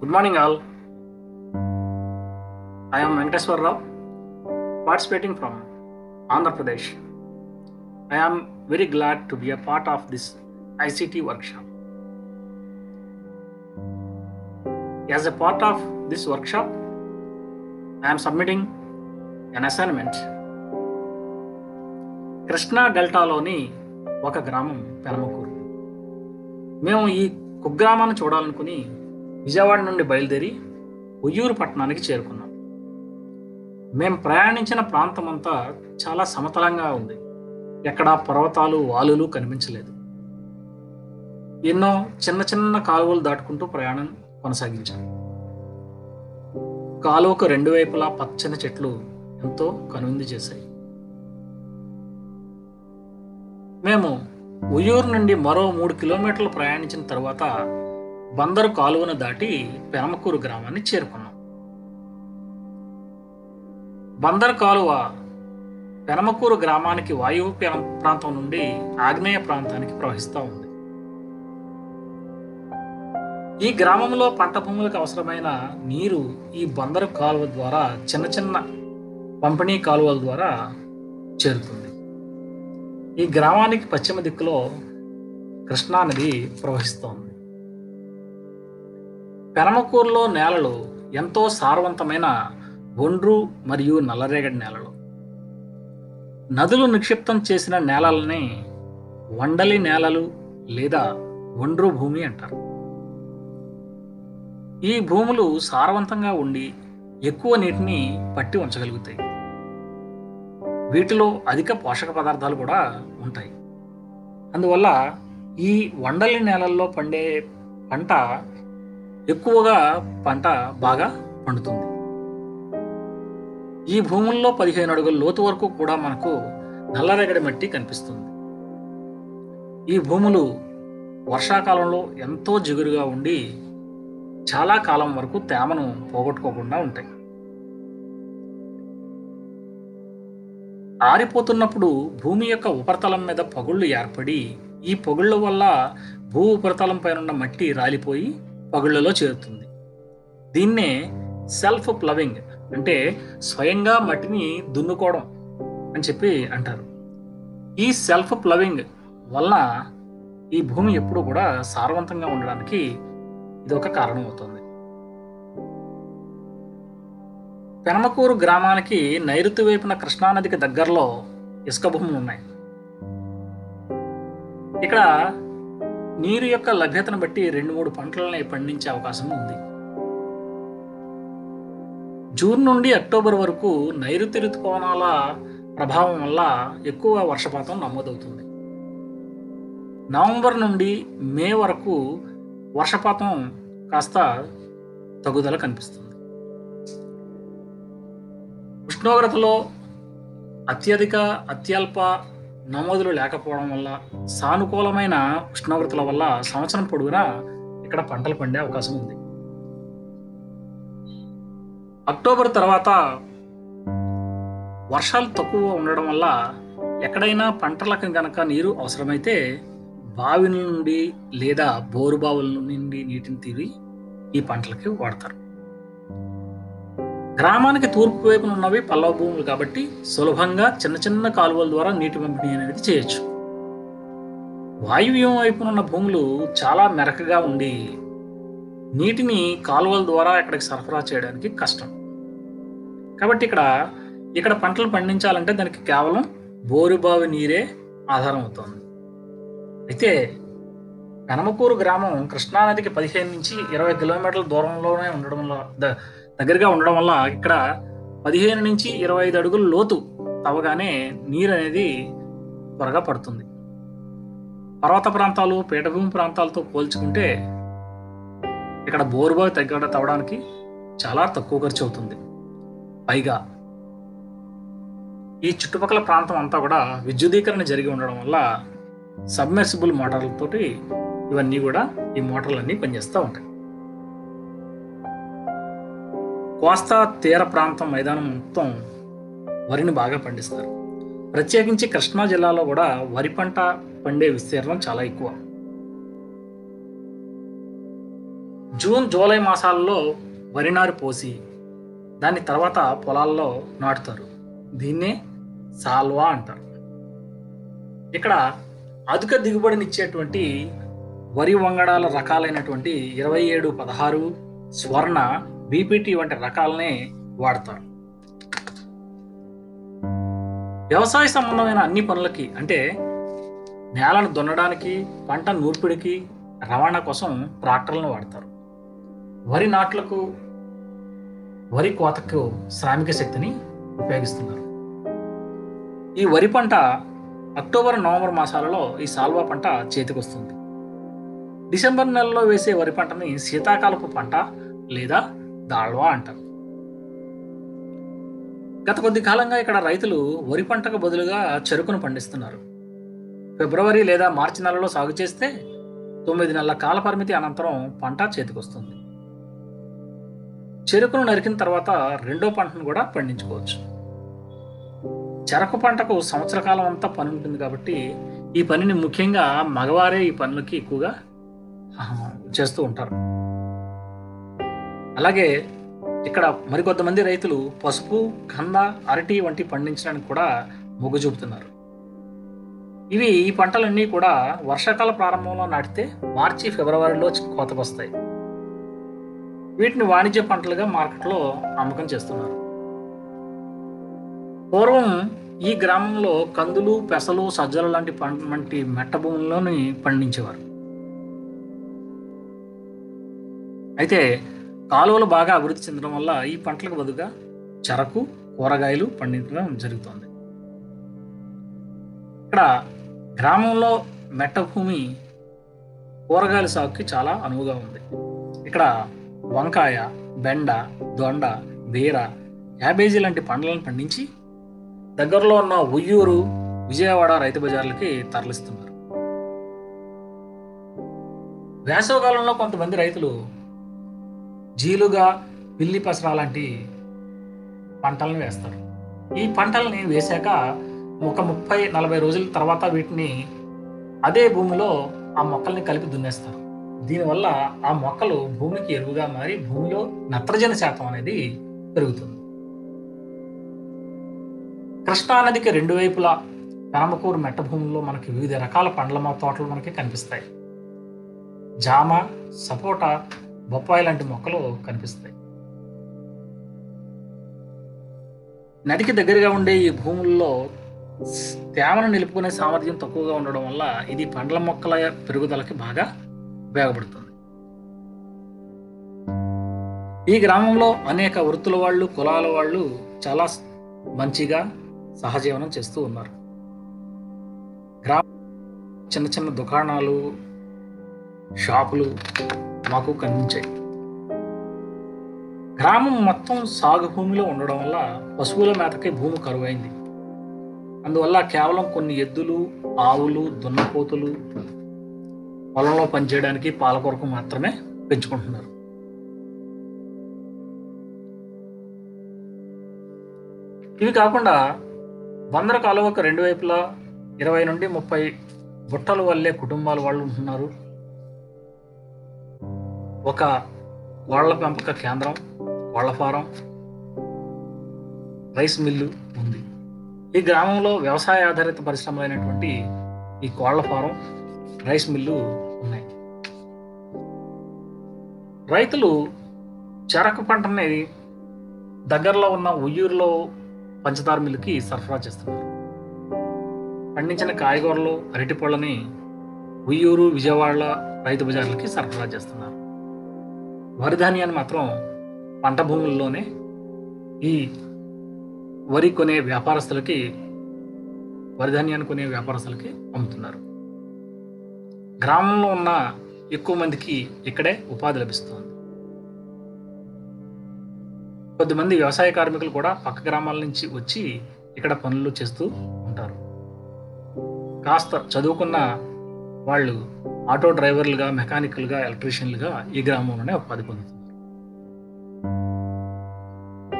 Good morning, all. I am Venkateswar Rao, participating from Andhra Pradesh. I am very glad to be a part of this ICT workshop. As a part of this workshop, I am submitting an assignment. Krishna డెల్టాలోని ఒక గ్రామం పెనమకూరు. మేము ఈ కుగ్రామాన్ని చూడాలనుకుని విజయవాడ నుండి బయలుదేరి ఉయ్యూరు పట్టణానికి చేరుకున్నాం. మేము ప్రయాణించిన ప్రాంతం అంతా చాలా సమతలంగా ఉంది. ఎక్కడా పర్వతాలు వాలులు కనిపించలేదు. ఎన్నో చిన్న చిన్న కాలువలు దాటుకుంటూ ప్రయాణం కొనసాగించాం. కాలువకు రెండు వైపులా పచ్చని చెట్లు ఎంతో కనువిందు చేశాయి. మేము ఉయ్యూరు నుండి మరో మూడు కిలోమీటర్లు ప్రయాణించిన తర్వాత బందరు కాలువను దాటి పెనమకూరు గ్రామాన్ని చేరుకున్నాం. బందర్ కాలువ పెనమకూరు గ్రామానికి వాయువు ప్రా- ప్రాంతం నుండి ఆగ్నేయ ప్రాంతానికి ప్రవహిస్తూ ఉంది. ఈ గ్రామంలో పంట భూములకు అవసరమైన నీరు ఈ బందరు కాలువ ద్వారా చిన్న చిన్న పంపిణీ కాలువల ద్వారా చేరుతుంది. ఈ గ్రామానికి పశ్చిమ దిక్కులో కృష్ణా నది ప్రవహిస్తోంది. పెనమకూరులో నేలలు ఎంతో సారవంతమైన ఒండ్రు మరియు నల్లరేగడి నేలలు. నదులు నిక్షిప్తం చేసిన నేలలని వండలి నేలలు లేదా ఒండ్రు భూమి అంటారు. ఈ భూములు సారవంతంగా ఉండి ఎక్కువ నీటిని పట్టి ఉంచగలుగుతాయి. వీటిలో అధిక పోషక పదార్థాలు కూడా ఉంటాయి. అందువల్ల ఈ వండలి నేలల్లో పండే పంట ఎక్కువగా పంట బాగా పండుతుంది. ఈ భూముల్లో పదిహేను అడుగుల లోతు వరకు కూడా మనకు నల్లరేగడి మట్టి కనిపిస్తుంది. ఈ భూములు వర్షాకాలంలో ఎంతో జిగురుగా ఉండి చాలా కాలం వరకు తేమను పోగొట్టుకోకుండా ఉంటాయి. ఆరిపోతున్నప్పుడు భూమి యొక్క ఉపరితలం మీద పగుళ్ళు ఏర్పడి ఈ పగుళ్ళ వల్ల భూ ఉపరితలం పైన ఉన్న మట్టి రాలిపోయి పగుళ్ళలో చేరుతుంది. దీన్నే సెల్ఫ్ ప్లవింగ్ అంటే స్వయంగా మట్టిని దున్నుకోవడం అని చెప్పి అంటారు. ఈ సెల్ఫ్ ప్లవింగ్ వల్ల ఈ భూమి ఎప్పుడు కూడా సారవంతంగా ఉండడానికి ఇది ఒక కారణం అవుతుంది పెనమకూరు గ్రామానికి నైరుతి వైపున కృష్ణానదికి దగ్గరలో ఇసుక భూములు ఉన్నాయి. ఇక్కడ నీరు యొక్క లభ్యతను బట్టి రెండు మూడు పంటలని పండించే అవకాశం ఉంది. జూన్ నుండి అక్టోబర్ వరకు నైరుతి ఋతుపవనాల ప్రభావం వల్ల ఎక్కువ వర్షపాతం నమోదవుతుంది. నవంబర్ నుండి మే వరకు వర్షపాతం కాస్త తగ్గుదల కనిపిస్తుంది. ఉష్ణోగ్రతలో అత్యధిక అత్యల్ప నమోదులు లేకపోవడం వల్ల సానుకూలమైన ఉష్ణోగ్రతల వల్ల సంవత్సరం పొడవునా ఇక్కడ పంటలు పండే అవకాశం ఉంది. అక్టోబర్ తర్వాత వర్షాలు తక్కువ ఉండడం వల్ల ఎక్కడైనా పంటలకు కనుక నీరు అవసరమైతే బావి నుండి లేదా బోరు బావుల నుండి నీటిని తీరి ఈ పంటలకి వాడతారు. గ్రామానికి తూర్పు వైపున ఉన్నవి పల్లవ భూములు కాబట్టి సులభంగా చిన్న చిన్న కాలువల ద్వారా నీటి పంపిణీ అనేది చేయొచ్చు. వాయువ్యం వైపున ఉన్న భూములు చాలా మెరకగా ఉండి నీటిని కాలువల ద్వారా ఇక్కడికి సరఫరా చేయడానికి కష్టం. కాబట్టి ఇక్కడ ఇక్కడ పంటలు పండించాలంటే దానికి కేవలం బోరుబావి నీరే ఆధారం అవుతుంది. అయితే కనమకూరు గ్రామం కృష్ణానదికి పదిహేను నుంచి ఇరవై కిలోమీటర్ల దూరంలోనే ఉండడం ద- దగ్గరగా ఉండడం వల్ల ఇక్కడ పదిహేను నుంచి ఇరవై ఐదు అడుగుల లోతు తవ్వగానే నీరు అనేది త్వరగా పడుతుంది. పర్వత ప్రాంతాలు పీఠభూమి ప్రాంతాలతో పోల్చుకుంటే ఇక్కడ బోరుబావి తగ్గడ తవ్వడానికి చాలా తక్కువ ఖర్చు అవుతుంది. పైగా ఈ చుట్టుపక్కల ప్రాంతం అంతా కూడా విద్యుదీకరణ జరిగి ఉండడం వల్ల సబ్మెర్సిబుల్ మోటార్లతోటి ఇవన్నీ కూడా ఈ మోటార్లన్నీ పనిచేస్తూ ఉంటాయి. కోస్తా తీర ప్రాంతం మైదానం మొత్తం వరిని బాగా పండిస్తారు. ప్రత్యేకించి కృష్ణా జిల్లాలో కూడా వరి పంట పండే విస్తీర్ణం చాలా ఎక్కువ. జూన్ జూలై మాసాల్లో వరి నారు పోసి దాని తర్వాత పొలాల్లో నాటుతారు. దీన్నే సాల్వా అంటారు. ఇక్కడ అధిక దిగుబడినిచ్చేటువంటి వరి వంగడాల రకాలైనటువంటి ఇరవై ఏడు పదహారు స్వర్ణ బీపీటీ వంటి రకాలనే వాడతారు. వ్యవసాయ సంబంధమైన అన్ని పనులకి అంటే నేలను దున్నడానికి పంట నూర్పిడికి రవాణా కోసం ట్రాక్టర్లను వాడతారు. వరి నాట్లకు వరి కోతకు శ్రామిక శక్తిని ఉపయోగిస్తున్నారు. ఈ వరి పంట అక్టోబర్ నవంబర్ మాసాలలో ఈ సాల్వా పంట చేతికొస్తుంది. డిసెంబర్ నెలలో వేసే వరి పంటని శీతాకాలపు పంట లేదా దాళ్వా అంటారు. గత కొద్ది కాలంగా ఇక్కడ రైతులు వరి పంటకు బదులుగా చెరుకును పండిస్తున్నారు. ఫిబ్రవరి లేదా మార్చి నెలలో సాగు చేస్తే తొమ్మిది నెలల కాల పరిమితి అనంతరం పంట చేతికొస్తుంది. చెరుకును నరికిన తర్వాత రెండో పంటను కూడా పండించుకోవచ్చు. చెరకు పంటకు సంవత్సర కాలం అంతా పని ఉంటుంది కాబట్టి ఈ పనిని ముఖ్యంగా మగవారే ఈ పనులకి ఎక్కువగా చేస్తూ ఉంటారు. అలాగే ఇక్కడ మరికొంతమంది రైతులు పసుపు కంద అరటి వంటి పండించడానికి కూడా మొగ్గు చూపుతున్నారు. ఇవి ఈ పంటలన్నీ కూడా వర్షాకాల ప్రారంభంలో నాటితే మార్చి ఫిబ్రవరిలో కోతకొస్తాయి. వీటిని వాణిజ్య పంటలుగా మార్కెట్లో అమ్మకం చేస్తున్నారు. పూర్వం ఈ గ్రామంలో కందులు పెసలు సజ్జలు లాంటి పంట వంటి మెట్ట భూముల్లోని పండించేవారు. అయితే కాలువలు బాగా అభివృద్ధి చెందడం వల్ల ఈ పంటలకు బదులుగా చెరకు కూరగాయలు పండించడం జరుగుతోంది. ఇక్కడ గ్రామంలో మెట్ట భూమి కూరగాయల సాగుకి చాలా అనువుగా ఉంది. ఇక్కడ వంకాయ బెండ దొండ బీర యాబేజీ లాంటి పండ్లను పండించి దగ్గరలో ఉన్న ఉయ్యూరు విజయవాడ రైతు బజార్లకి తరలిస్తున్నారు. వేసవకాలంలో కొంతమంది రైతులు జీలుగా పిల్లి పసరా లాంటి పంటలను వేస్తారు. ఈ పంటల్ని వేశాక ఒక ముప్పై నలభై రోజుల తర్వాత వీటిని అదే భూమిలో ఆ మొక్కల్ని కలిపి దున్నేస్తారు. దీనివల్ల ఆ మొక్కలు భూమికి ఎరువుగా మారి భూమిలో నత్రజని శాతం అనేది పెరుగుతుంది. కృష్ణానదికి రెండు వైపులా పెనమకూరు మెట్ట భూముల్లో మనకి వివిధ రకాల పండ్ల తోటలు మనకి కనిపిస్తాయి. జామ సపోటా బొప్పాయి లాంటి మొక్కలు కనిపిస్తాయి. నదికి దగ్గరగా ఉండే ఈ భూముల్లో తేమను నిలుపుకునే సామర్థ్యం తక్కువగా ఉండడం వల్ల ఇది పండ్ల మొక్కల పెరుగుదలకి బాగా ఉపయోగపడుతుంది. ఈ గ్రామంలో అనేక వృత్తుల వాళ్ళు కులాల వాళ్ళు చాలా మంచిగా సహజీవనం చేస్తూ ఉన్నారు. గ్రామ చిన్న చిన్న దుకాణాలు షాపులు మాకు కనిపించాయి. గ్రామం మొత్తం సాగు భూమిలో ఉండడం వల్ల పశువుల మేతకి భూమి కరువైంది. అందువల్ల కేవలం కొన్ని ఎద్దులు ఆవులు దున్నపోతులు పొలంలో పనిచేయడానికి పాల కొరకు మాత్రమే పెంచుకుంటున్నారు. ఇవి కాకుండా బందర కాలువకు రెండు వైపులా ఇరవై నుండి ముప్పై బుట్టలు వల్లే కుటుంబాల వాళ్ళు ఉంటున్నారు. ఒక కోళ్ళ పెంపక కేంద్రం కోళ్ళ ఫారం రైస్ మిల్లు ఉంది. ఈ గ్రామంలో వ్యవసాయ ఆధారిత పరిశ్రమలైనటువంటి ఈ కోళ్ళ ఫారం రైస్ మిల్లు ఉన్నాయి. రైతులు చెరకు పంటని దగ్గరలో ఉన్న ఉయ్యూరులో పంచదార మిల్లుకి సరఫరా చేస్తున్నారు. పండించిన కాయగూరలు అరటిపళ్ళని ఉయ్యూరు విజయవాడ రైతు బజార్లకి సరఫరా చేస్తున్నారు. వరి ధాన్యాన్ని మాత్రం పంట భూముల్లోనే ఈ వరి కొనే వ్యాపారస్తులకి వరి ధాన్యాన్ని కొనే వ్యాపారస్తులకి అమ్ముతున్నారు. గ్రామంలో ఉన్న ఎక్కువ మందికి ఇక్కడే ఉపాధి లభిస్తుంది. కొద్దిమంది వ్యవసాయ కార్మికులు కూడా పక్క గ్రామాల నుంచి వచ్చి ఇక్కడ పనులు చేస్తూ ఉంటారు. కాస్త చదువుకున్న వాళ్ళు ఆటో డ్రైవర్లుగా మెకానికల్గా ఎలక్ట్రీషియన్లుగా ఈ గ్రామంలోనే ఉపాధి పొందుతున్నారు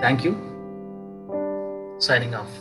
థ్యాంక్ యూ సైనింగ్ ఆఫ్